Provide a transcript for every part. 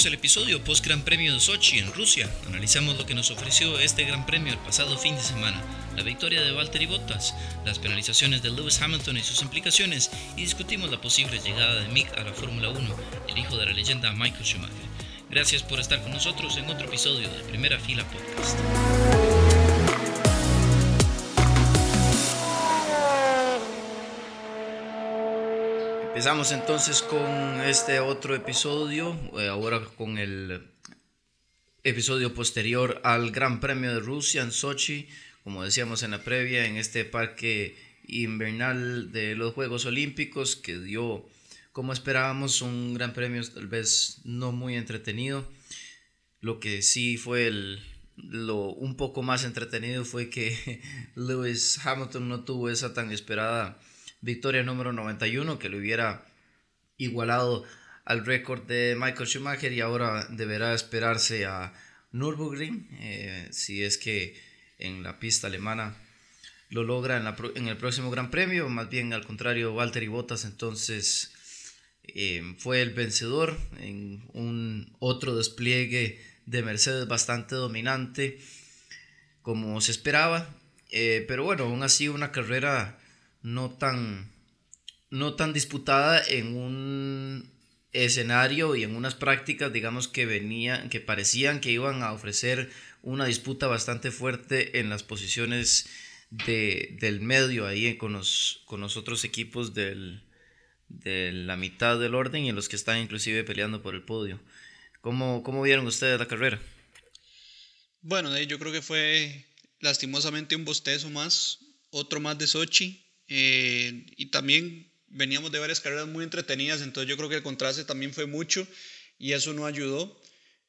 Bienvenidos al episodio post Gran Premio de Sochi en Rusia. Analizamos lo que nos ofreció este Gran Premio el pasado fin de semana, la victoria de Valtteri Bottas, las penalizaciones de Lewis Hamilton y sus implicaciones y discutimos la posible llegada de Mick a la Fórmula 1, el hijo de la leyenda Michael Schumacher. Gracias por estar con nosotros en otro episodio de Primera Fila Podcast. Empezamos entonces con este otro episodio, eh, ahora con el episodio posterior al Gran Premio de Rusia en Sochi, como decíamos en la previa, en este parque invernal de los Juegos Olímpicos que dio, como esperábamos, un gran premio tal vez no muy entretenido. Lo que sí fue el, un poco más entretenido fue que Lewis Hamilton no tuvo esa tan esperada victoria número 91 que le hubiera igualado al récord de Michael Schumacher y ahora deberá esperarse a Nürburgring eh, si es que en la pista alemana lo logra en, el próximo Gran Premio, más bien al contrario Valtteri Bottas entonces eh, fue el vencedor en un otro despliegue de Mercedes bastante dominante como se esperaba, eh, pero bueno, aún así una carrera no tan, no tan disputada en un escenario y en unas prácticas, digamos, que venían, que parecían que iban a ofrecer una disputa bastante fuerte en las posiciones de, del medio, ahí con los, con los otros equipos del, de la mitad del orden y en los que están inclusive peleando por el podio. ¿Cómo, cómo vieron ustedes la carrera? Bueno, yo creo que fue lastimosamente un bostezo más, otro más de Sochi, eh, y también veníamos de varias carreras muy entretenidas, entonces yo creo que el contraste también fue mucho y eso no ayudó.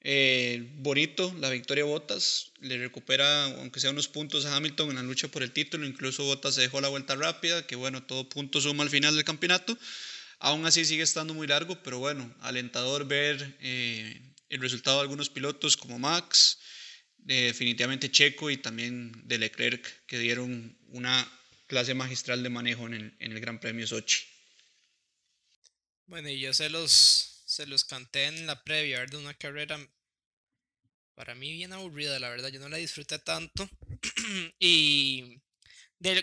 Eh, bonito, la victoria Botas, le recupera, aunque sea unos puntos a Hamilton en la lucha por el título, incluso Botas se dejó la vuelta rápida, que bueno, todo punto suma al final del campeonato. Aún así sigue estando muy largo, pero bueno, alentador ver eh, el resultado de algunos pilotos como Max, definitivamente Checo y también de Leclerc, que dieron una clase magistral de manejo en el, en el Gran Premio Sochi. Bueno, y yo se los, se los canté en la previa de una carrera para mí bien aburrida, la verdad. Yo no la disfruté tanto. y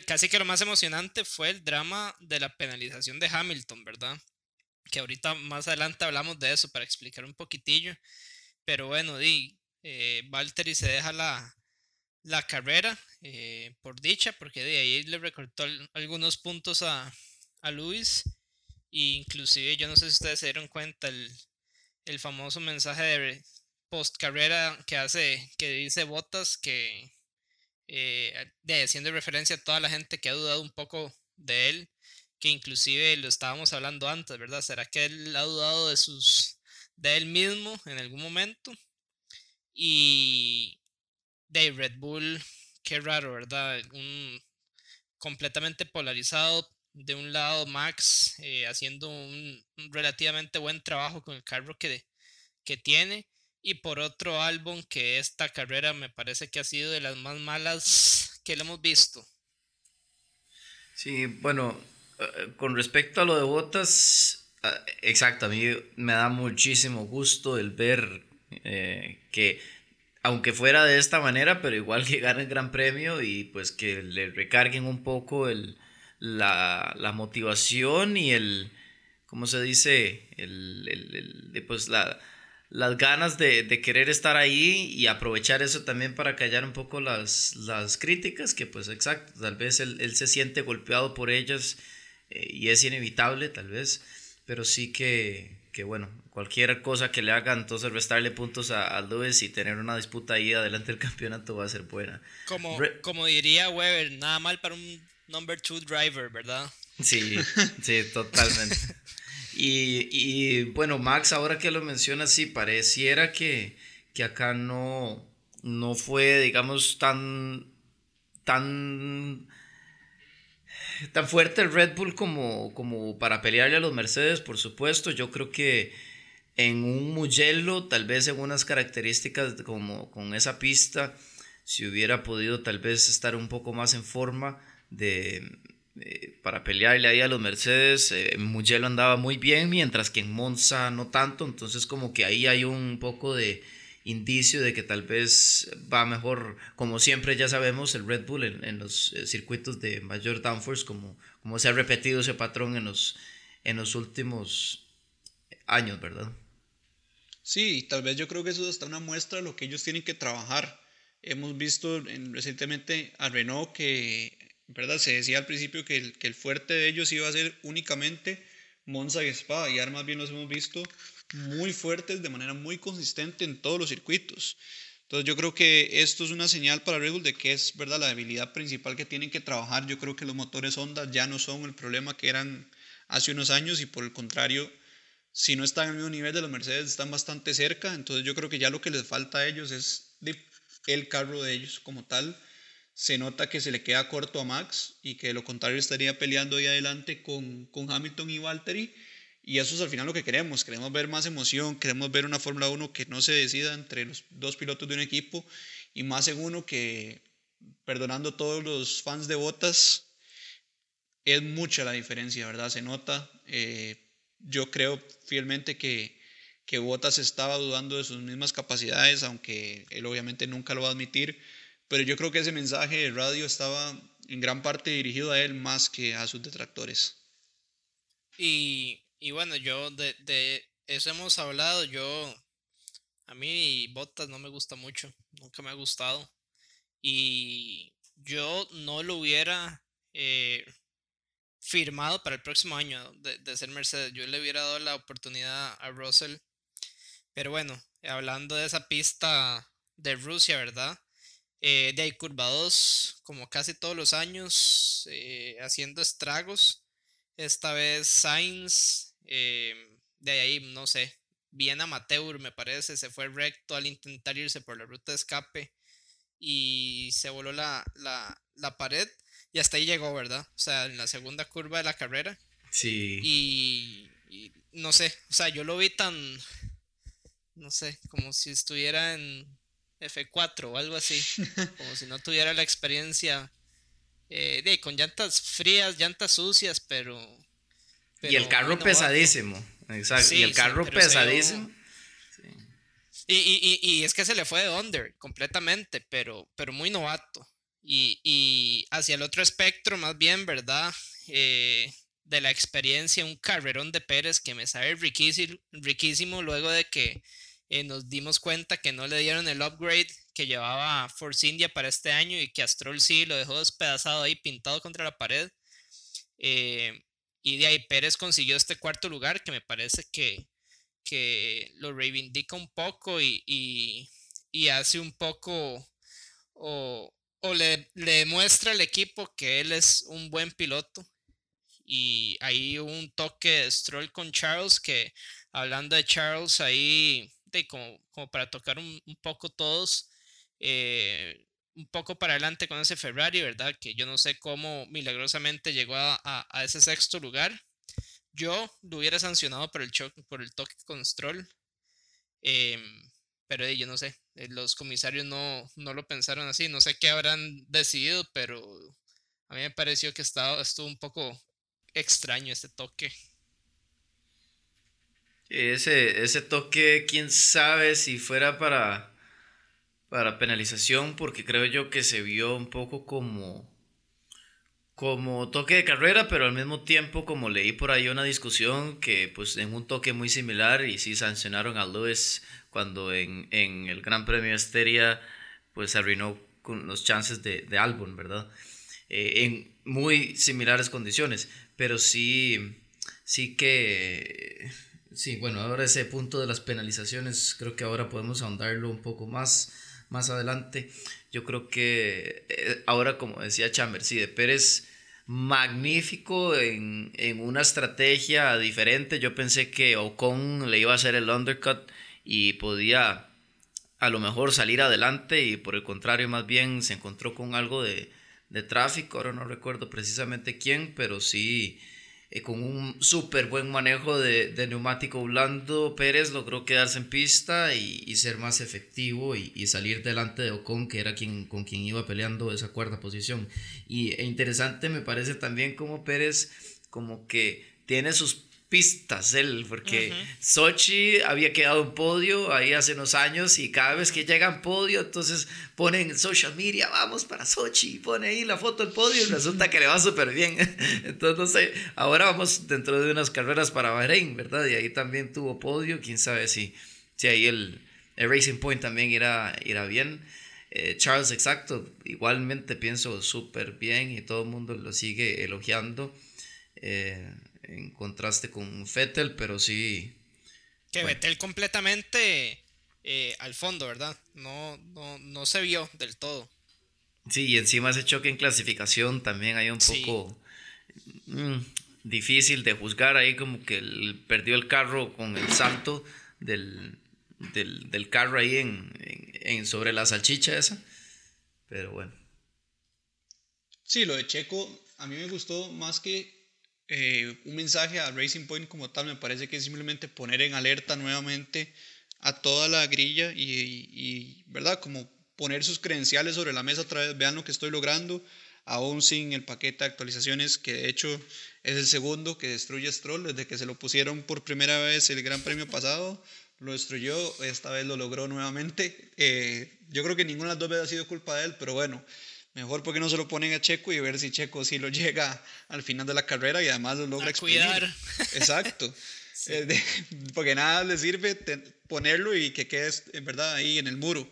casi que lo más emocionante fue el drama de la penalización de Hamilton, ¿verdad? Que ahorita más adelante hablamos de eso para explicar un poquitillo. Pero bueno, di, eh, Valtteri se deja la, la carrera, eh, por dicha, porque de ahí le recortó algunos puntos a, a Luis. E inclusive yo no sé si ustedes se dieron cuenta el, el famoso mensaje de post carrera que hace, que dice Botas que eh, haciendo referencia a toda la gente que ha dudado un poco de él, que inclusive lo estábamos hablando antes, ¿verdad? ¿Será que él ha dudado de sus de él mismo en algún momento? Y de Red Bull, qué raro, ¿verdad? Un completamente polarizado. De un lado, Max eh, haciendo un, relativamente buen trabajo con el carro que, que tiene. Y por otro álbum, que esta carrera me parece que ha sido de las más malas que le hemos visto. Sí, bueno, eh, con respecto a lo de Botas, ah, exacto, a mí me da muchísimo gusto el ver eh, que aunque fuera de esta manera, pero igual que gane el Gran Premio y pues que le recarguen un poco el, la, la motivación y el, ¿cómo se dice? El, el, pues la, las ganas de, de, querer estar ahí y aprovechar eso también para callar un poco las, las críticas, que pues exacto, tal vez él, él se siente golpeado por ellas eh, y es inevitable tal vez, pero sí que, que bueno, cualquier cosa que le haga, entonces restarle puntos a, a, Lewis y tener una disputa ahí adelante del campeonato va a ser buena. Como, como diría Weber, nada mal para un number two driver, ¿verdad? Sí, sí, totalmente. y, y, bueno, Max, ahora que lo mencionas, sí, pareciera que, que acá no, no fue, digamos, tan, tan tan fuerte el Red Bull como, como para pelearle a los Mercedes, por supuesto. Yo creo que en un Mugello, tal vez en unas características como con esa pista, si hubiera podido tal vez estar un poco más en forma de eh, para pelearle ahí a los Mercedes. Eh, Mugello andaba muy bien, mientras que en Monza no tanto. Entonces como que ahí hay un poco de indicio de que tal vez va mejor, como siempre ya sabemos, el Red Bull en, los eh, circuitos de mayor downforce, como, como se ha repetido ese patrón en los, en los últimos años, ¿verdad? Sí, tal vez yo creo que eso es hasta una muestra de lo que ellos tienen que trabajar. Hemos visto recientemente a Renault que ¿verdad? Se decía al principio que el, que el fuerte de ellos iba a ser únicamente Monza y Spa, y ahora más bien los hemos visto muy fuertes de manera muy consistente en todos los circuitos. Entonces yo creo que esto es una señal para Red Bull de que es verdad la debilidad principal que tienen que trabajar. Yo creo que los motores Honda ya no son el problema que eran hace unos años y por el contrario, si no están al mismo nivel de los Mercedes, están bastante cerca. Entonces yo creo que ya lo que les falta a ellos es el carro de ellos como tal se nota que se le queda corto a Max y que de lo contrario estaría peleando ahí adelante con, con Hamilton y Valtteri. Y eso es al final lo que queremos. Queremos ver más emoción, queremos ver una Fórmula 1 que no se decida entre los dos pilotos de un equipo y más en uno que, perdonando todos los fans de Botas, es mucha la diferencia, ¿verdad? Se nota. Eh, yo creo fielmente que, que Botas estaba dudando de sus mismas capacidades, aunque él obviamente nunca lo va a admitir pero yo creo que ese mensaje de radio estaba en gran parte dirigido a él más que a sus detractores. Y, y bueno, yo de, de, eso hemos hablado. Yo, a mí Botas no me gusta mucho, nunca me ha gustado. Y yo no lo hubiera eh, firmado para el próximo año de, ser Mercedes. Yo le hubiera dado la oportunidad a Russell. Pero bueno, hablando de esa pista de Rusia, ¿verdad? Eh, de ahí curva 2, como casi todos los años, eh, haciendo estragos. Esta vez Sainz, eh, de ahí, no sé, bien amateur me parece, se fue recto al intentar irse por la ruta de escape y se voló la, la, pared y hasta ahí llegó, ¿verdad? O sea, en la segunda curva de la carrera. Sí. Y, y no sé, o sea, yo lo vi tan, no sé, como si estuviera en F4 o algo así. como si no tuviera la experiencia eh, de, con llantas frías, llantas sucias, pero... y el carro pesadísimo. Exacto. y el carro pesadísimo. Y, y, y, es que se le fue de under completamente, pero, pero muy novato. Y, y hacia el otro espectro, más bien, ¿verdad? Eh, de la experiencia, un carrerón de Pérez que me sabe riquísimo, riquísimo luego de que eh, nos dimos cuenta que no le dieron el upgrade que llevaba Force India para este año y que Astrol sí lo dejó despedazado ahí, pintado contra la pared. Eh, y de ahí Pérez consiguió este cuarto lugar que me parece que, que lo reivindica un poco y, y, hace un poco o le, le, demuestra al equipo que él es un buen piloto. Y ahí un toque de Stroll con Charles que hablando de Charles ahí de como, como para tocar un, un poco todos, eh, un poco para adelante con ese Ferrari, ¿verdad? Que yo no sé cómo milagrosamente llegó a, a, ese sexto lugar. Yo lo hubiera sancionado por el, choque, por el toque con Stroll. Em, pero yo no sé, los comisarios no, no lo pensaron así. No sé qué habrán decidido, pero a mí me pareció que estaba, estuvo un poco extraño este toque. Ese, ese toque, quién sabe si fuera para, para penalización, porque creo yo que se vio un poco como, como toque de carrera, pero al mismo tiempo, como leí por ahí una discusión, que pues en un toque muy similar, y sí sancionaron a Lewis cuando en, en el Gran Premio Esteria, pues arruinó con los chances de, de ¿verdad? Eh, en muy similares condiciones, pero sí, sí que Sí, bueno, ahora ese punto de las penalizaciones, creo que ahora podemos ahondarlo un poco más, más adelante. Yo creo que eh, ahora, como decía Chambers, sí, de Pérez, magnífico en, en, una estrategia diferente. Yo pensé que Ocon le iba a hacer el undercut y podía a lo mejor salir adelante y por el contrario más bien se encontró con algo de, de tráfico. Ahora no recuerdo precisamente quién, pero sí eh, con un súper buen manejo de, neumático blando, Pérez logró quedarse en pista y, ser más efectivo y, salir delante de Ocon, que era quien, con quien iba peleando esa cuarta posición. Y e interesante me parece también como Pérez como que tiene sus pistas él, porque Sochi había quedado en podio ahí hace unos años y cada vez que llega en podio, entonces ponen en social media, vamos para Sochi, y pone ahí la foto del podio y resulta que le va súper bien. Entonces, no sé, ahora vamos dentro de unas carreras para Bahrein, ¿verdad? Y ahí también tuvo podio, quién sabe si, si ahí el, Racing Point también irá, irá bien. Eh, Charles, exacto, igualmente pienso súper bien y todo el mundo lo sigue elogiando. Eh, en contraste con Fettel, pero sí. Que Vettel completamente eh, al fondo, ¿verdad? No, no, se vio del todo. Sí, y encima ese choque en clasificación también hay un poco mm, difícil de juzgar ahí, como que perdió el carro con el salto del, del, carro ahí en, en, sobre la salchicha esa. Pero bueno. Sí, lo de Checo a mí me gustó más que eh, un mensaje a Racing Point como tal, me parece que es simplemente poner en alerta nuevamente a toda la grilla y, ¿verdad? Como poner sus credenciales sobre la mesa otra vez, vean lo que estoy logrando, aún sin el paquete de actualizaciones, que de hecho es el segundo que destruye Stroll, desde que se lo pusieron por primera vez el Gran Premio pasado, lo destruyó, esta vez lo logró nuevamente. Eh, yo creo que ninguna de las dos veces ha sido culpa de él, pero bueno, Mejor porque no se lo ponen a Checo y ver si Checo sí lo llega al final de la carrera y además lo logra a cuidar. Exacto. Eh, porque nada le sirve ponerlo y que quede en verdad ahí en el muro.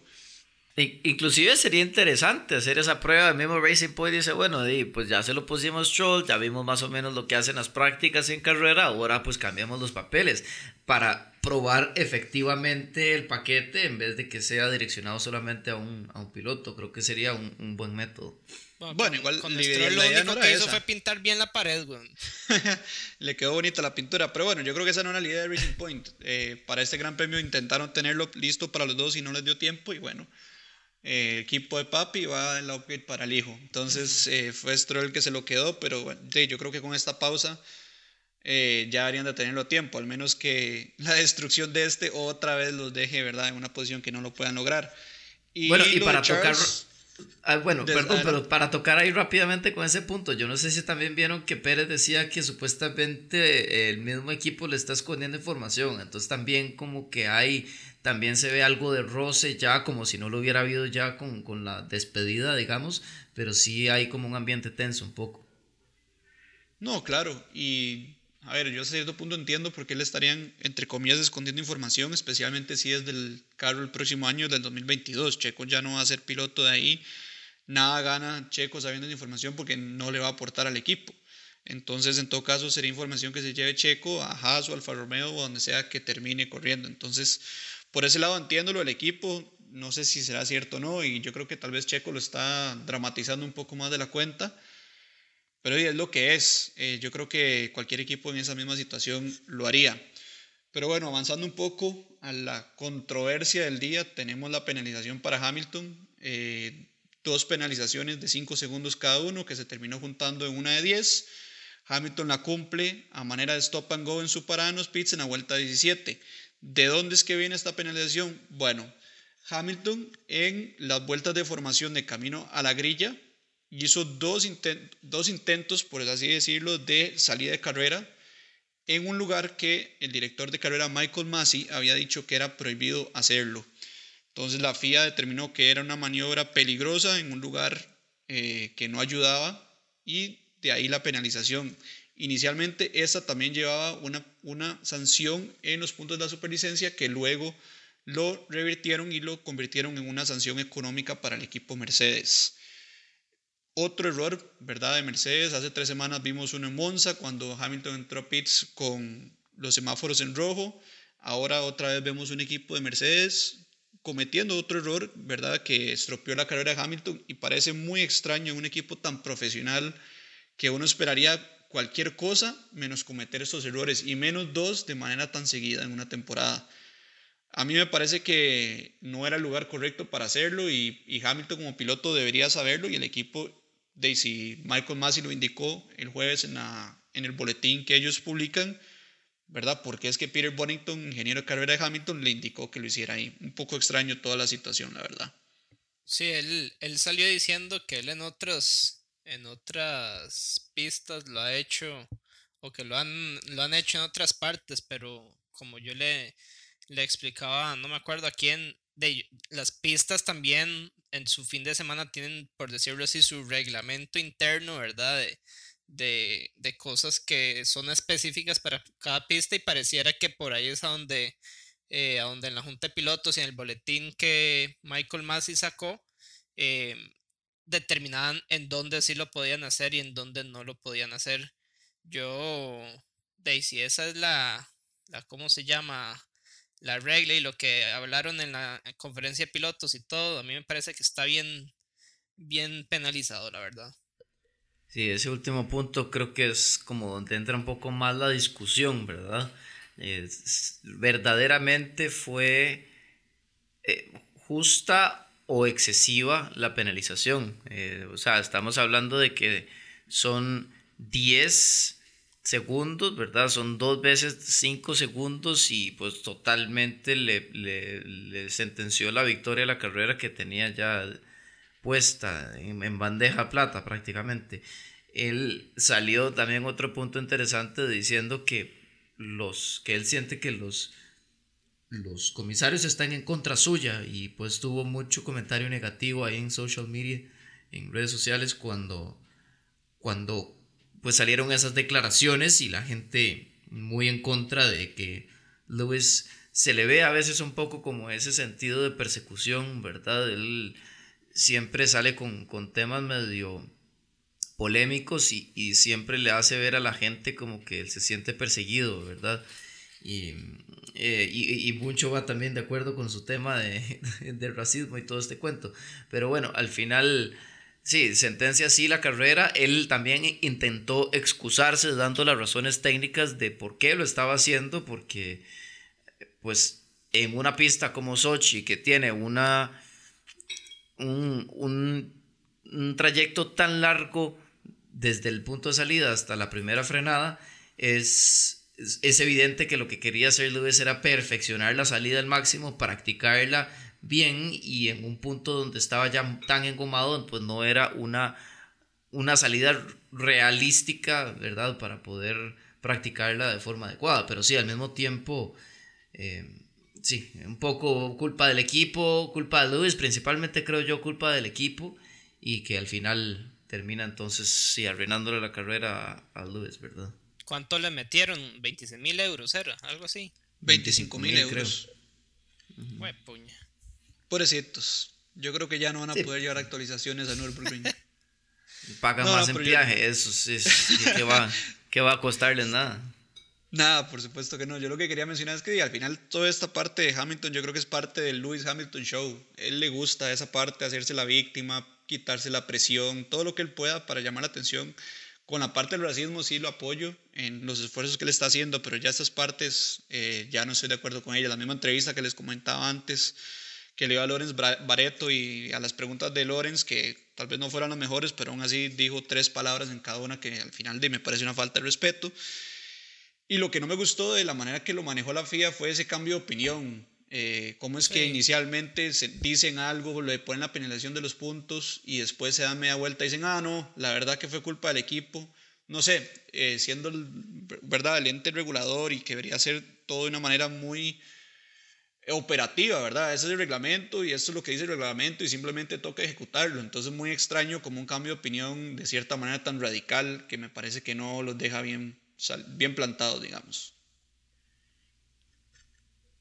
Inclusive sería interesante hacer esa prueba. El mismo Racing Point dice, bueno, pues ya se lo pusimos Stroll, ya vimos más o menos lo que hacen las prácticas en carrera, ahora pues cambiamos los papeles para probar efectivamente el paquete en vez de que sea direccionado solamente a un, a un piloto. Creo que sería un, un buen método. Bueno, igual con Stroll lo único que hizo fue pintar bien la pared, güey. Le quedó bonita la pintura, pero bueno, yo creo que esa no era la idea de Racing Point. Eh, para este gran premio intentaron tenerlo listo para los dos y no les dio tiempo y bueno el equipo de papi va el upgrade para el hijo. Entonces eh, fue Stroll el que se lo quedó, pero bueno, yo creo que con esta pausa eh, ya harían de tenerlo a tiempo, al menos que la destrucción de este otra vez los deje, ¿verdad?, en una posición que no lo puedan lograr. Y bueno, y para tocar... Ah, bueno, perdón, pero para tocar ahí rápidamente con ese punto, yo no sé si también vieron que Pérez decía que supuestamente el mismo equipo le está escondiendo información, entonces también como que hay también se ve algo de roce ya, como si no lo hubiera habido ya con, con la despedida, digamos, pero sí hay como un ambiente tenso un poco. No, claro, y a ver, yo a cierto punto entiendo por qué le estarían, entre comillas, escondiendo información, especialmente si es del carro el próximo año, del 2022. Checo ya no va a ser piloto de ahí, nada gana Checo sabiendo la información porque no le va a aportar al equipo. Entonces, en todo caso, sería información que se lleve Checo a Haas o Alfa Romeo o donde sea que termine corriendo. Entonces, por ese lado entiendo lo del equipo, no sé si será cierto o no, y yo creo que tal vez Checo lo está dramatizando un poco más de la cuenta, pero es lo que es. Eh, yo creo que cualquier equipo en esa misma situación lo haría. Pero bueno, avanzando un poco a la controversia del día, tenemos la penalización para Hamilton, eh, dos penalizaciones de 5 segundos cada uno que se terminó juntando en una de 10. Hamilton la cumple a manera de stop and go en su parada en los pits en la vuelta 17. ¿De dónde es que viene esta penalización? Bueno, Hamilton en las vueltas de formación de camino a la grilla hizo dos, intentos, por así decirlo, de salida de carrera en un lugar que el director de carrera Michael Massey había dicho que era prohibido hacerlo. Entonces la FIA determinó que era una maniobra peligrosa en un lugar eh, que no ayudaba y de ahí la penalización. Inicialmente esta también llevaba una, una sanción en los puntos de la superlicencia que luego lo revirtieron y lo convirtieron en una sanción económica para el equipo Mercedes. Otro error, ¿verdad? De Mercedes, hace tres semanas vimos uno en Monza cuando Hamilton entró a pits con los semáforos en rojo. Ahora otra vez vemos un equipo de Mercedes cometiendo otro error, ¿verdad? Que estropeó la carrera de Hamilton y parece muy extraño en un equipo tan profesional que uno esperaría cualquier cosa menos cometer estos errores y menos dos de manera tan seguida en una temporada. A mí me parece que no era el lugar correcto para hacerlo y, Hamilton como piloto debería saberlo y el equipo, si Michael Masi lo indicó el jueves en la, en el boletín que ellos publican, ¿verdad? Porque es que Peter Bonington, ingeniero de carrera de Hamilton, le indicó que lo hiciera ahí. Un poco extraño toda la situación, la verdad. Sí, él, él salió diciendo que él en otras, en otras pistas lo ha hecho, o que lo han, lo han hecho en otras partes, pero como yo le, le explicaba, no me acuerdo a quién, de las pistas también en su fin de semana tienen, por decirlo así, su reglamento interno, ¿verdad? De, de, cosas que son específicas para cada pista y pareciera que por ahí es a donde, eh, a donde en la junta de pilotos y en el boletín que Michael Massey sacó, eh, determinaban en dónde sí lo podían hacer y en dónde no lo podían hacer. Yo, Daisy, esa es la, la ¿cómo se llama? La regla y lo que hablaron en la conferencia de pilotos y todo, a mí me parece que está bien, bien penalizado, la verdad. Sí, ese último punto creo que es como donde entra un poco más la discusión, ¿verdad? verdaderamente fue eh, justa o excesiva la penalización. Eh, o sea, estamos hablando de que son 10 segundos, ¿verdad? Son dos veces 5 segundos y pues totalmente le, le, sentenció la victoria a la carrera que tenía ya puesta en, bandeja plata prácticamente. Él salió también otro punto interesante diciendo que los que él siente que los los comisarios están en contra suya y pues tuvo mucho comentario negativo ahí en social media, en redes sociales cuando cuando pues salieron esas declaraciones y la gente muy en contra de que Lewis se le ve a veces un poco como ese sentido de persecución, ¿verdad? Él siempre sale con, temas medio polémicos y, siempre le hace ver a la gente como que él se siente perseguido, ¿verdad? Y, eh, y, mucho va también de acuerdo con su tema de, de, racismo y todo este cuento. Pero bueno, al final, sí, sentencia sí la carrera. Él también intentó excusarse dando las razones técnicas de por qué lo estaba haciendo, porque pues en una pista como Sochi, que tiene una un, trayecto tan largo desde el punto de salida hasta la primera frenada, es, es, evidente que lo que quería hacer Lewis era perfeccionar la salida al máximo, practicarla bien y en un punto donde estaba ya tan engomado, pues no era una, una salida realística, ¿verdad? Para poder practicarla de forma adecuada, pero sí, al mismo tiempo... Eh, sí, un poco culpa del equipo, culpa de Lewis, principalmente creo yo culpa del equipo y que al final termina entonces sí arruinándole la carrera a, Lewis, ¿verdad? ¿Cuánto le metieron? 26 mil euros, ¿era? Algo así. 25 mil euros. Creo. puña. Pobrecitos. Yo creo que ya no van a poder llevar actualizaciones a Nürburgring. Pagan más en viaje, eso sí. ¿qué, va, ¿Qué va a costarles nada? Nada, por supuesto que no. Yo lo que quería mencionar es que al final toda esta parte de Hamilton yo creo que es parte del Lewis Hamilton Show. Él le gusta esa parte, hacerse la víctima, quitarse la presión, todo lo que él pueda para llamar la atención. Con la parte del racismo sí lo apoyo en los esfuerzos que él está haciendo, pero ya estas partes eh, ya no estoy de acuerdo con ella. La misma entrevista que les comentaba antes, que le dio a Lorenz Bareto y a las preguntas de Lorenz, que tal vez no fueran las mejores, pero aún así dijo tres palabras en cada una que al final me parece una falta de respeto. Y lo que no me gustó de la manera que lo manejó la FIA fue ese cambio de opinión. Eh, cómo es que inicialmente se dicen algo, le ponen la penalización de los puntos y después se dan media vuelta y dicen, ah, no, la verdad que fue culpa del equipo. No sé, eh, siendo el, ¿verdad? el ente regulador y que debería ser todo de una manera muy operativa, ¿verdad? Ese es el reglamento y esto es lo que dice el reglamento y simplemente toca ejecutarlo. Entonces muy extraño como un cambio de opinión de cierta manera tan radical que me parece que no los deja bien bien plantado, digamos.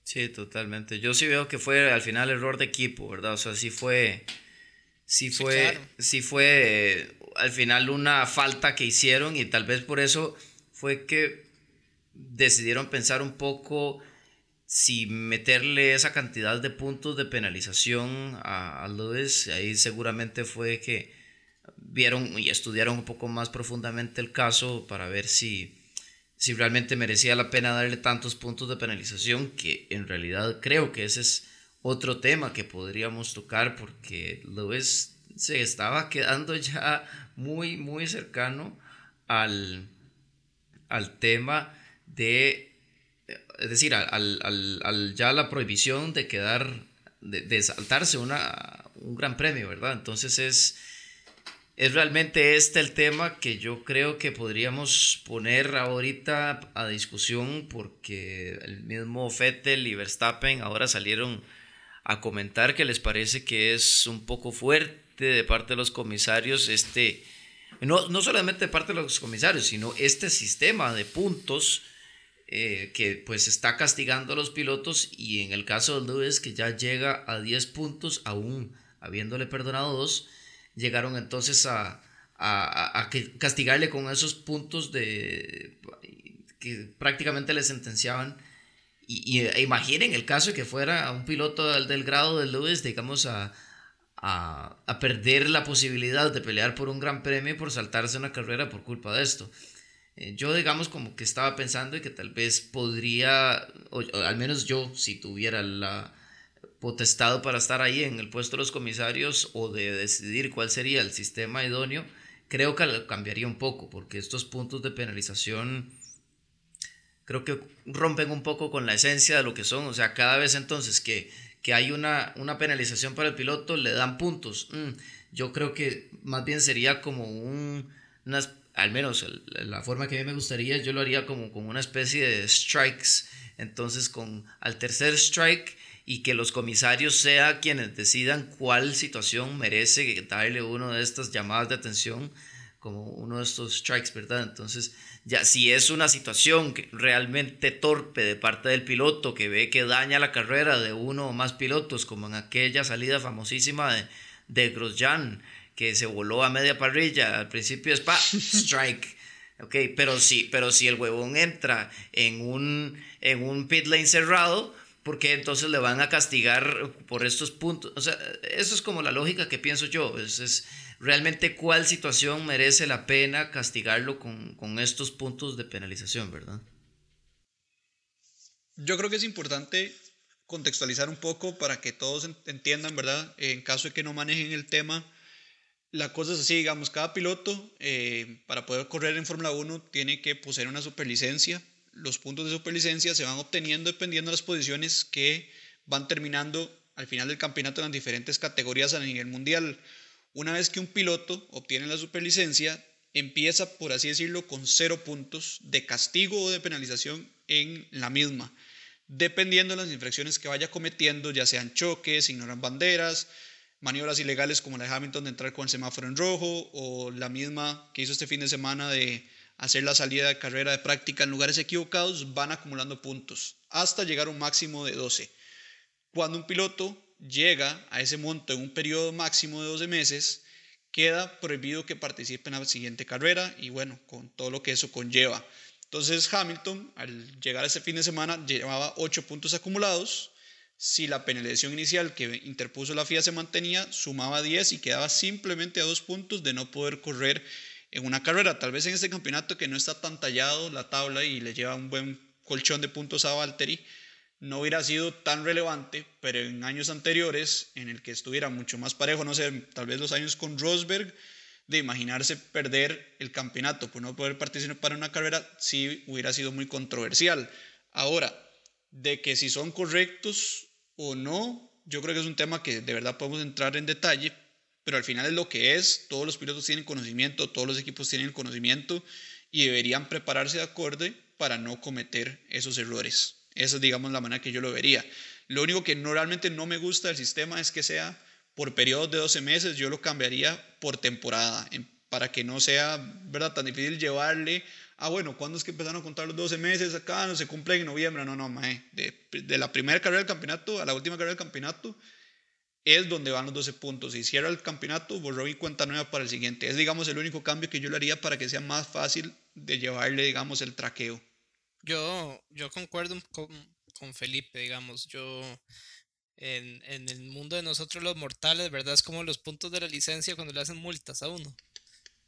Sí, totalmente. Yo sí veo que fue al final error de equipo, ¿verdad? O sea, sí fue, sí fue, sí, fue al final una falta que hicieron y tal vez por eso fue que decidieron pensar un poco si meterle esa cantidad de puntos de penalización a, a Lewis. Ahí seguramente fue que vieron y estudiaron un poco más profundamente el caso para ver si si realmente merecía la pena darle tantos puntos de penalización, que en realidad creo que ese es otro tema que podríamos tocar porque Lewis se estaba quedando ya muy, muy cercano al, al tema de, es decir, al, ya la prohibición de quedar, de, saltarse una, un gran premio, ¿verdad? Entonces es, es realmente este el tema que yo creo que podríamos poner ahorita a discusión porque el mismo Vettel y Verstappen ahora salieron a comentar que les parece que es un poco fuerte de parte de los comisarios este no, no solamente de parte de los comisarios, sino este sistema de puntos eh, que pues está castigando a los pilotos y en el caso de Lewis que ya llega a 10 puntos, aún habiéndole perdonado dos, llegaron entonces a, a, castigarle con esos puntos de que prácticamente le sentenciaban. Y, e imaginen el caso de que fuera un piloto del, del grado de Lewis, digamos, a, a, perder la posibilidad de pelear por un gran premio por saltarse una carrera por culpa de esto. Eh, yo digamos como que estaba pensando que tal vez podría, al menos yo, si tuviera la potestad para estar ahí en el puesto de los comisarios o de decidir cuál sería el sistema idóneo, creo que cambiaría un poco, porque estos puntos de penalización creo que rompen un poco con la esencia de lo que son. O sea, cada vez entonces que que hay una, una penalización para el piloto, le dan puntos. Mm, yo creo que más bien sería como un, al menos la forma que a mí me gustaría, yo lo haría como, como una especie de strikes. Entonces, con al tercer strike y que los comisarios sean quienes decidan cuál situación merece darle uno de estas llamadas de atención como uno de estos strikes, ¿verdad? Entonces, ya si es una situación realmente torpe de parte del piloto que ve que daña la carrera de uno o más pilotos, como en aquella salida famosísima de, de Grosjean, que se voló a media parrilla, al principio es pa, strike. Ok, pero si, pero si el huevón entra en un, en un pit lane cerrado, porque entonces le van a castigar por estos puntos. O sea, eso es como la lógica que pienso yo. Es, es, realmente cuál situación merece la pena castigarlo con, estos puntos de penalización, ¿verdad? Yo creo que es importante contextualizar un poco para que todos entiendan, ¿verdad? En caso de que no manejen el tema, la cosa es así, digamos, cada piloto eh, para poder correr en Fórmula 1 tiene que poseer una superlicencia. Los puntos de superlicencia se van obteniendo dependiendo de las posiciones que van terminando al final del campeonato en las diferentes categorías a nivel mundial. Una vez que un piloto obtiene la superlicencia, empieza, por así decirlo, con cero puntos de castigo o de penalización en la misma, dependiendo de las infracciones que vaya cometiendo, ya sean choques, ignoran banderas, maniobras ilegales como la de Hamilton de entrar con el semáforo en rojo, o la misma que hizo este fin de semana de hacer la salida de carrera de práctica en lugares equivocados, van acumulando puntos hasta llegar a un máximo de 12. Cuando un piloto llega a ese monto en un periodo máximo de 12 meses, queda prohibido que participe en la siguiente carrera y bueno, con todo lo que eso conlleva. Entonces Hamilton, al llegar a ese fin de semana, llevaba 8 puntos acumulados. Si la penalización inicial que interpuso la FIA se mantenía, sumaba 10 y quedaba simplemente a 2 puntos de no poder correr en una carrera. Tal vez en este campeonato que no está tan tallado la tabla y le lleva un buen colchón de puntos a Valtteri, no hubiera sido tan relevante, pero en años anteriores, en el que estuviera mucho más parejo, no sé, tal vez los años con Rosberg, de imaginarse perder el campeonato por no poder participar en una carrera, sí hubiera sido muy controversial. Ahora, de que si son correctos o no, yo creo que es un tema que de verdad podemos entrar en detalle, pero al final es lo que es, todos los pilotos tienen conocimiento, todos los equipos tienen conocimiento y deberían prepararse de acorde para no cometer esos errores. Esa es, digamos, la manera que yo lo vería. Lo único que no, realmente no me gusta del sistema es que sea por periodos de 12 meses, yo lo cambiaría por temporada, para que no sea, ¿verdad?, tan difícil llevarle, ah, bueno, ¿cuándo es que empezaron a contar los 12 meses acá? No se cumple en noviembre, no, no, mae. De, de la primera carrera del campeonato a la última carrera del campeonato es donde van los 12 puntos. Si cierra el campeonato, borró y cuenta nueva para el siguiente. Es, digamos, el único cambio que yo le haría para que sea más fácil de llevarle, digamos, el traqueo. Yo, yo concuerdo con, con Felipe, digamos, yo en, en, el mundo de nosotros los mortales, ¿verdad? Es como los puntos de la licencia cuando le hacen multas a uno.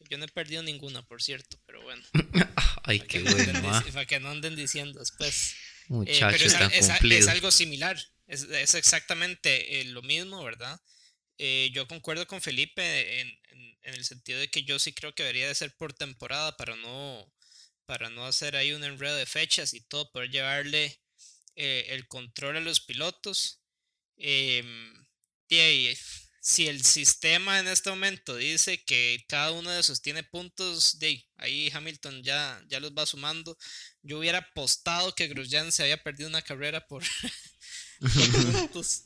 Yo no he perdido ninguna, por cierto, pero bueno. Ay, qué bueno. para que no anden diciendo después. Eh, Muchachos, es, es, algo similar, es, es exactamente eh, lo mismo, ¿verdad? Eh, yo concuerdo con Felipe en, en, en, el sentido de que yo sí creo que debería de ser por temporada para no para no hacer ahí un enredo de fechas y todo, poder llevarle eh, el control a los pilotos. Em, si el sistema en este momento dice que cada uno de esos tiene puntos, de ahí Hamilton ya, ya los va sumando. Yo hubiera apostado que Grosjean se había perdido una carrera por, puntos,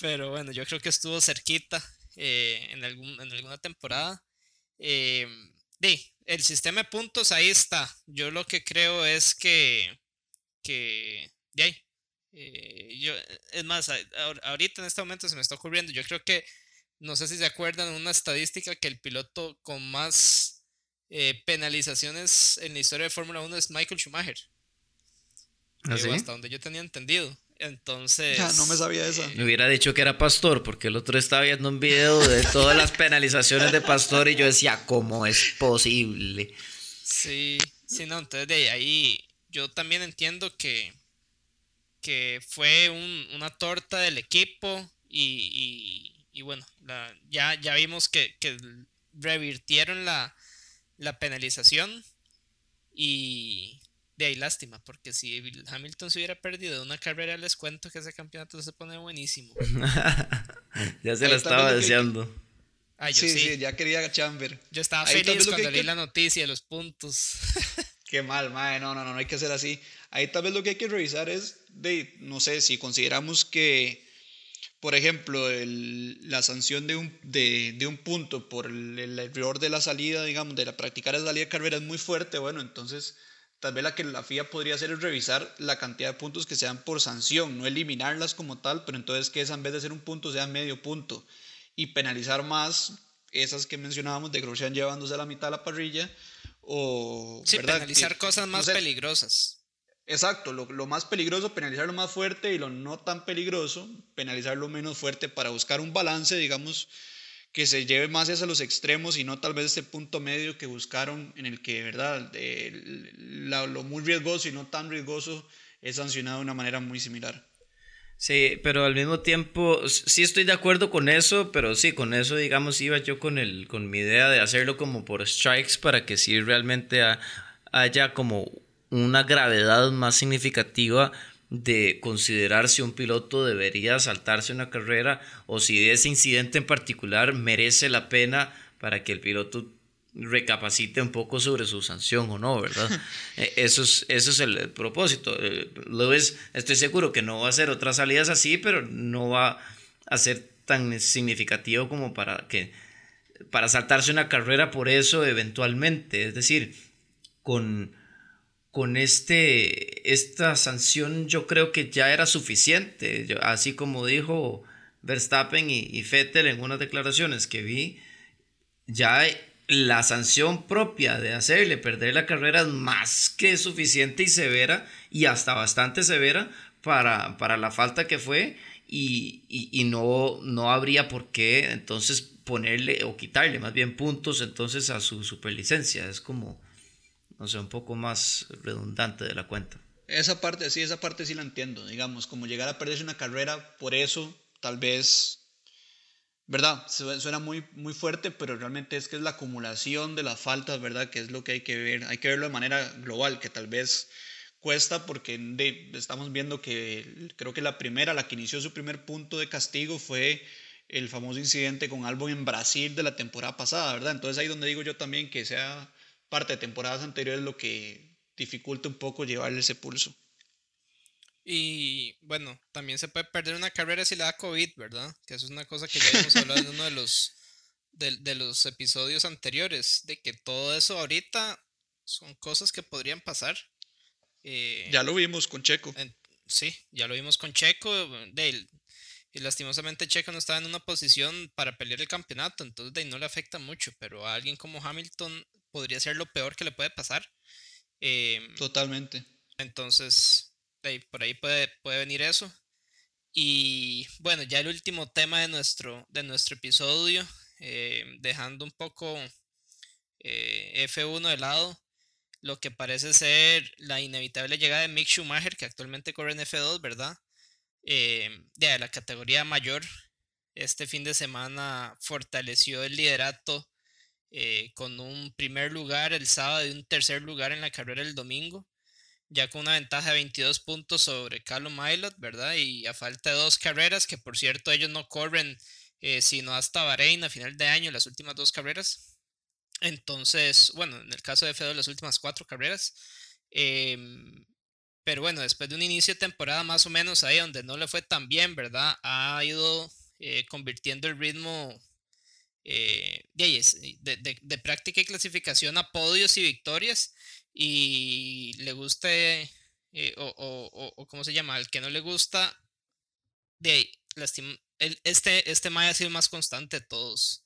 pero bueno, yo creo que estuvo cerquita eh, en, algún, en alguna temporada. Eh, el sistema de puntos ahí está. Yo lo que creo es que, que de ahí, eh, yo, es más, ahorita en este momento se me está ocurriendo, yo creo que, no sé si se acuerdan, una estadística que el piloto con más eh, penalizaciones en la historia de Fórmula 1 es Michael Schumacher. ¿Ah, hasta donde yo tenía entendido. Entonces. Ya, no me sabía eso. Me hubiera dicho que era pastor, porque el otro estaba viendo un video de todas las penalizaciones de pastor y yo decía, ¿cómo es posible? Sí, sí, no, entonces de ahí yo también entiendo que, que fue una torta del equipo y, y, bueno, ya, ya vimos que, que revirtieron la, la penalización y, de ahí lástima, porque si Hamilton se hubiera perdido una carrera, les cuento que ese campeonato se pone buenísimo. ya se lo estaba deseando. Ah, sí, sí, ya quería Chamber. Yo estaba feliz cuando leí la noticia de los puntos. Qué mal, madre, no, no, no, no hay que hacer así. Ahí tal vez lo que hay que revisar es, de, no sé, si consideramos que, por ejemplo, la sanción de un, de, de un punto por el, el, error de la salida, digamos, de la practicar la salida de carrera es muy fuerte, bueno, entonces Tal vez la que la FIA podría hacer es revisar la cantidad de puntos que sean por sanción, no eliminarlas como tal, pero entonces que esa en vez de ser un punto sea medio punto y penalizar más esas que mencionábamos de Grosjean llevándose a la mitad de la parrilla o sí, penalizar cosas más peligrosas. Exacto, lo, lo, más peligroso, penalizar lo más fuerte y lo no tan peligroso, penalizar lo menos fuerte para buscar un balance, digamos, que se lleve más hacia los extremos y no tal vez ese punto medio que buscaron en el que, ¿verdad? lo muy riesgoso y no tan riesgoso es sancionado de una manera muy similar. Sí, pero al mismo tiempo, sí estoy de acuerdo con eso, pero sí, con eso, digamos, iba yo con, el, con mi idea de hacerlo como por strikes para que sí realmente haya como una gravedad más significativa de considerar si un piloto debería saltarse una carrera o si ese incidente en particular merece la pena para que el piloto recapacite un poco sobre su sanción o no, ¿verdad? E, eso es, eso es el propósito. Eh, Lewis, estoy seguro que no va a hacer otras salidas así, pero no va a ser tan significativo como para que para saltarse una carrera por eso eventualmente. Es decir, con con este, esta sanción yo creo que ya era suficiente, así como dijo Verstappen y, y, Vettel en unas declaraciones que vi, ya la sanción propia de hacerle perder la carrera es más que suficiente y severa y hasta bastante severa para, para la falta que fue y, y, no, no habría por qué entonces ponerle o quitarle más bien puntos entonces a su superlicencia, es como no sé, un poco más redundante de la cuenta. Esa parte, sí, esa parte sí la entiendo, digamos, como llegar a perderse una carrera, por eso tal vez, ¿verdad? Suena muy, muy fuerte, pero realmente es que es la acumulación de las faltas, ¿verdad? Que es lo que hay que ver, hay que verlo de manera global, que tal vez cuesta porque estamos viendo que creo que la primera, la que inició su primer punto de castigo fue el famoso incidente con Albon en Brasil de la temporada pasada, ¿verdad? Entonces ahí donde digo yo también que sea parte de temporadas anteriores lo que dificulta un poco llevarle ese pulso. Y bueno, también se puede perder una carrera si le da COVID, ¿verdad? Que eso es una cosa que ya hemos hablado en uno de los, de, los episodios anteriores, de que todo eso ahorita son cosas que podrían pasar. Eh, ya lo vimos con Checo. sí, ya lo vimos con Checo. De, y lastimosamente Checo no estaba en una posición para pelear el campeonato, entonces de no le afecta mucho, pero a alguien como Hamilton podría ser lo peor que le puede pasar. Em, Totalmente. Entonces, por ahí puede, puede venir eso. Y bueno, ya el último tema de nuestro, de nuestro episodio, em, dejando un poco eh, F1 de lado, lo que parece ser la inevitable llegada de Mick Schumacher, que actualmente corre en F2, ¿verdad? Em, de la categoría mayor, este fin de semana fortaleció el liderato eh, con un primer lugar el sábado y un tercer lugar en la carrera el domingo, ya con una ventaja de 22 puntos sobre Callum Milot, ¿verdad? Y a falta de dos carreras, que por cierto ellos no corren eh, sino hasta Bahrein a final de año, las últimas dos carreras. Entonces, bueno, en el caso de Fedor, las últimas cuatro carreras. Em, pero bueno, después de un inicio de temporada más o menos ahí donde no le fue tan bien, ¿verdad? Ha ido eh, convirtiendo el ritmo eh, de, de, práctica y clasificación a podios y victorias. Y le guste, eh, o, o, o, ¿cómo se llama? Al que no le gusta, de ahí, este, este Maya ha sido más constante de todos.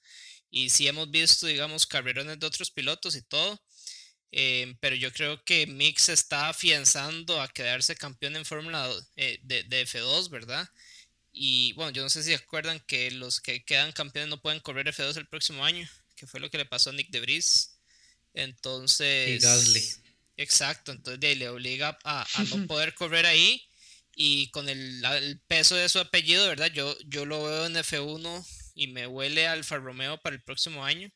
Y sí hemos visto, digamos, carrerones de otros pilotos y todo. Em, pero yo creo que Mix está afianzando a quedarse campeón en Fórmula eh, de, de, F2, ¿verdad? Y bueno, yo no sé si acuerdan que los que quedan campeones no pueden correr F2 el próximo año, que fue lo que le pasó a Nick de Debris. Entonces. Y Gasly. Exacto, entonces le obliga a, a no poder correr ahí y con el, el, peso de su apellido, ¿verdad? Yo, yo lo veo en F1 y me huele Alfa Romeo para el próximo año.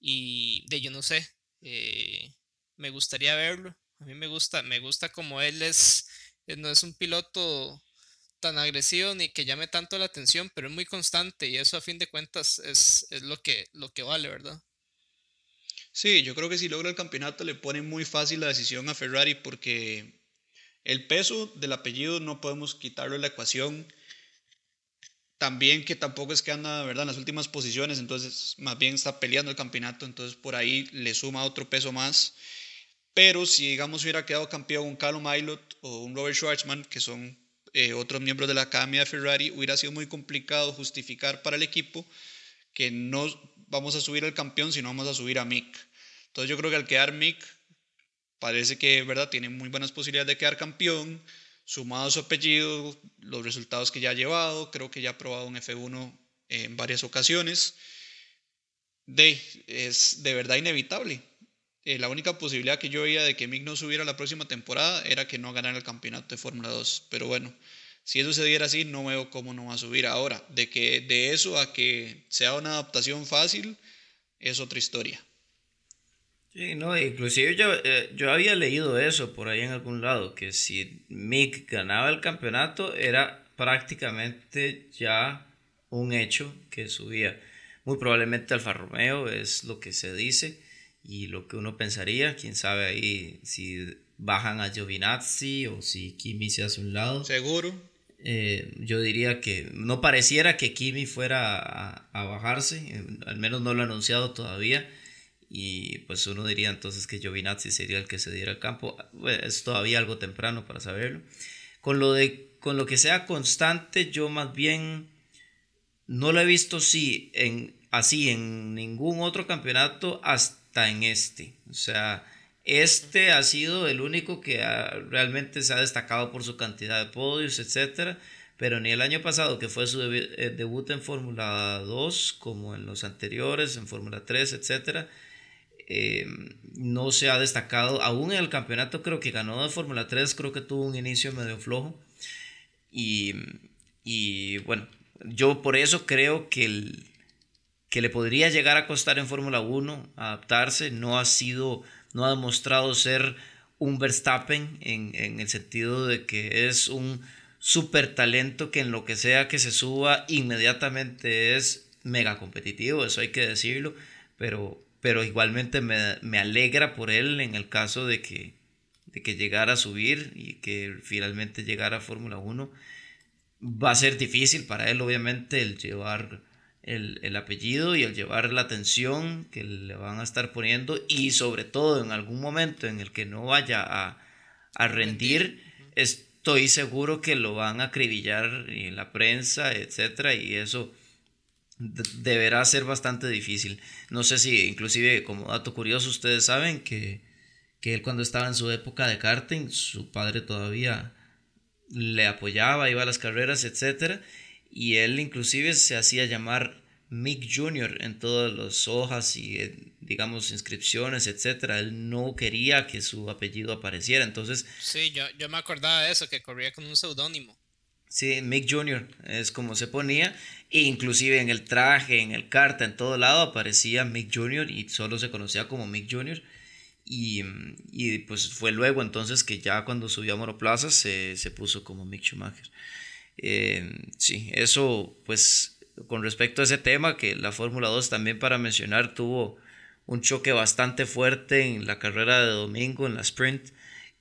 Y de yo no sé, eh, me gustaría verlo. A mí me gusta, me gusta como él es, eh, no es un piloto tan agresivo ni que llame tanto la atención, pero es muy constante y eso a fin de cuentas es, lo, que, lo que vale, ¿verdad? Sí, yo creo que si logra el campeonato le pone muy fácil la decisión a Ferrari porque el peso del apellido no podemos quitarlo de la ecuación también que tampoco es que anda, ¿verdad?, en las últimas posiciones, entonces más bien está peleando el campeonato, entonces por ahí le suma otro peso más. Pero si, digamos, hubiera quedado campeón un Callum Milot o un Robert Schwarzman, que son eh, otros miembros de la Academia de Ferrari, hubiera sido muy complicado justificar para el equipo que no vamos a subir al campeón, sino vamos a subir a Mick. Entonces yo creo que al quedar Mick, parece que, ¿verdad?, tiene muy buenas posibilidades de quedar campeón sumado a su apellido, los resultados que ya ha llevado, creo que ya ha probado un F1 en varias ocasiones, de, es de verdad inevitable. Eh, la única posibilidad que yo veía de que Mick no subiera la próxima temporada era que no ganara el campeonato de Fórmula 2. Pero bueno, si eso se diera así, no veo cómo no va a subir. Ahora, de que de eso a que sea una adaptación fácil, es otra historia. Sí, no, inclusive yo, eh, yo había leído eso por ahí en algún lado, que si Mick ganaba el campeonato era prácticamente ya un hecho que subía. Muy probablemente Alfa Romeo es lo que se dice y lo que uno pensaría, quién sabe ahí si bajan a Giovinazzi o si Kimi se hace un lado. Seguro. Eh, yo diría que no pareciera que Kimi fuera a, a bajarse, eh, al menos no lo ha anunciado todavía y pues uno diría entonces que Giovinazzi sería el que se diera el campo. es todavía algo temprano para saberlo. Con lo, de, con lo que sea constante, yo más bien no lo he visto sí, en, así en ningún otro campeonato hasta en este. O sea, este ha sido el único que realmente se ha destacado por su cantidad de podios, etcétera pero ni el año pasado, que fue su eh, debut en Fórmula 2, como en los anteriores, en Fórmula 3, etcétera, eh, no se ha destacado. Aún en el campeonato creo que ganó de Fórmula 3, creo que tuvo un inicio medio flojo. Y, y bueno, yo por eso creo que, el, que le podría llegar a costar en Fórmula 1 adaptarse. No ha sido, no ha demostrado ser un Verstappen en, en el sentido de que es un super talento que en lo que sea que se suba inmediatamente es mega competitivo, eso hay que decirlo, pero pero igualmente me, alegra por él en el caso de que, de que llegara a subir y que finalmente llegara a Fórmula 1. Va a ser difícil para él, obviamente, el llevar el, apellido y el llevar la atención que le van a estar poniendo y sobre todo en algún momento en el que no vaya a, a rendir, estoy seguro que lo van a acribillar en la prensa, etcétera, y eso deberá ser bastante difícil. No sé si inclusive como dato curioso ustedes saben que, que él cuando estaba en su época de karting, su padre todavía le apoyaba, iba a las carreras, etc. Y él inclusive se hacía llamar Mick Jr. en todas las hojas y eh, digamos inscripciones, etc. Él no quería que su apellido apareciera, entonces... Sí, yo, yo me acordaba de eso, que corría con un seudónimo. Sí, Mick Jr. es como se ponía. E inclusive en el traje, en el carta, en todo lado aparecía Mick Jr. y solo se conocía como Mick Jr. Y, y pues fue luego entonces que ya cuando subió a Monoplaza se, se puso como Mick Schumacher. Eh, sí, eso pues con respecto a ese tema que la Fórmula 2 también para mencionar tuvo un choque bastante fuerte en la carrera de domingo en la sprint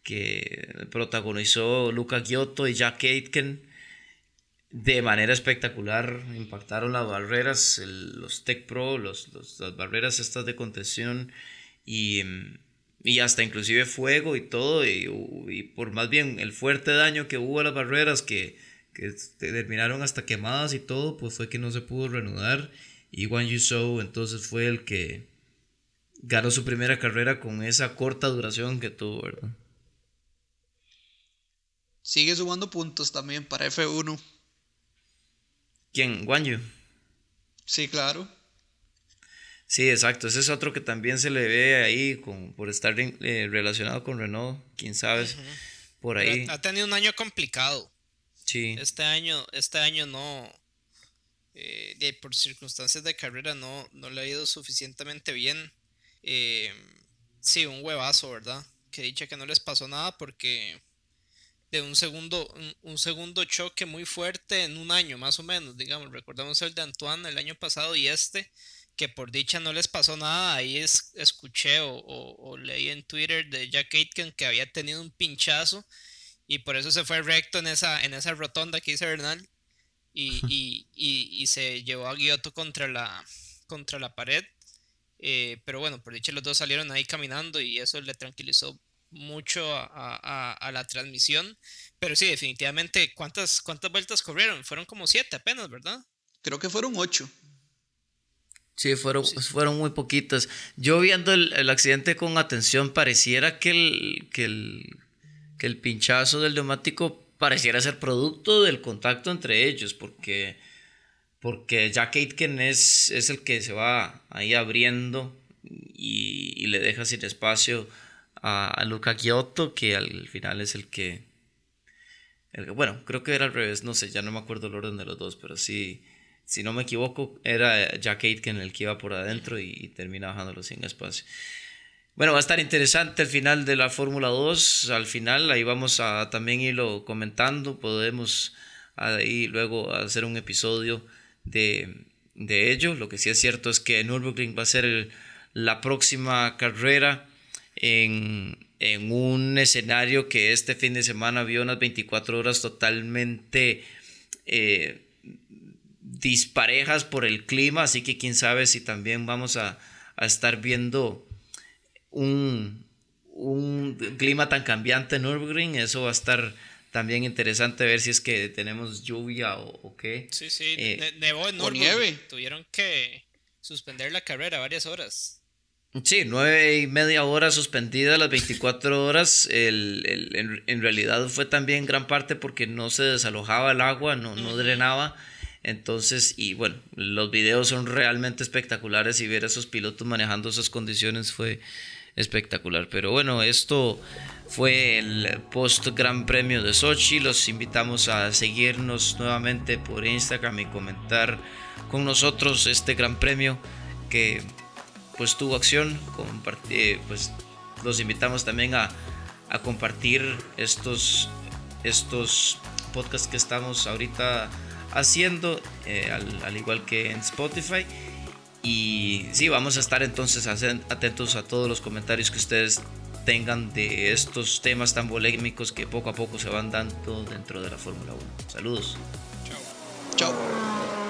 que protagonizó Luca Giotto y Jack Aitken. De manera espectacular impactaron las barreras, los Tech Pro, los, las barreras estas de contención y, y, hasta inclusive fuego y todo, y, por más bien el fuerte daño que hubo a las barreras que, que terminaron hasta quemadas y todo, pues fue que no se pudo reanudar y Juan Yusou entonces fue el que ganó su primera carrera con esa corta duración que tuvo, ¿verdad? Sigue sumando puntos también para F1. ¿Quién? Guanyu. Sí, claro. Sí, exacto. Ese es otro que también se le ve ahí con, por estar eh, relacionado con Renault. Quién sabe. Por ahí. ha tenido un año complicado. Este año, este año no. Eh, por circunstancias de carrera no, no le ha ido suficientemente bien. Eh, sí, un huevazo, ¿verdad? Que dicha que no les pasó nada porque de un segundo, un, segundo choque muy fuerte en un año, más o menos, digamos. Recordamos el de Antoine el año pasado y este, que por dicha no les pasó nada. Ahí es, escuché o, leí en Twitter de Jack Aitken que había tenido un pinchazo y por eso se fue recto en esa, en esa rotonda que hizo Bernal y, y, se llevó a Giotto contra la, contra la pared. Eh, pero bueno, por dicha los dos salieron ahí caminando y eso le tranquilizó mucho a, la transmisión. Pero sí, definitivamente, ¿cuántas, ¿cuántas vueltas corrieron? Fueron como siete apenas, ¿verdad? Creo que fueron ocho. Sí, fueron, fueron muy poquitas. Yo viendo el, accidente con atención, pareciera que el, que, el, que el pinchazo del neumático pareciera ser producto del contacto entre ellos, porque, porque Jack Aitken es, es el que se va ahí abriendo y, y le deja sin espacio a, Luca Giotto, que al final es el que, Bueno, creo que era al revés, no sé, ya no me acuerdo el orden de los dos, pero sí, si no me equivoco, era Jack Aitken el que iba por adentro y, termina bajándolo sin espacio. Bueno, va a estar interesante el final de la Fórmula 2. Al final, ahí vamos a también irlo comentando. Podemos ahí luego hacer un episodio de, de ello. Lo que sí es cierto es que Nürburgring va a ser la próxima carrera en, un escenario que este fin de semana vio unas 24 horas totalmente eh, disparejas por el clima, así que quién sabe si también vamos a, estar viendo un, un, clima tan cambiante en Nürburgring, eso va a estar también interesante ver si es que tenemos lluvia o, qué. Sí, sí, eh, nevó en Nürburgring, tuvieron que suspender la carrera varias horas. Sí, nueve y media hora suspendida las 24 horas. El, en, realidad fue también gran parte porque no se desalojaba el agua, no, no drenaba. Entonces, y bueno, los videos son realmente espectaculares y ver a esos pilotos manejando esas condiciones fue espectacular. Pero bueno, esto fue el post Gran Premio de Sochi. Los invitamos a seguirnos nuevamente por Instagram y comentar con nosotros este Gran Premio que pues tuvo acción. Eh, pues los invitamos también a, compartir estos, estos podcasts que estamos ahorita haciendo, eh, al, igual que en Spotify. Y sí, vamos a estar entonces atentos a todos los comentarios que ustedes tengan de estos temas tan polémicos que poco a poco se van dando dentro de la Fórmula 1. Saludos. Chao. Chao.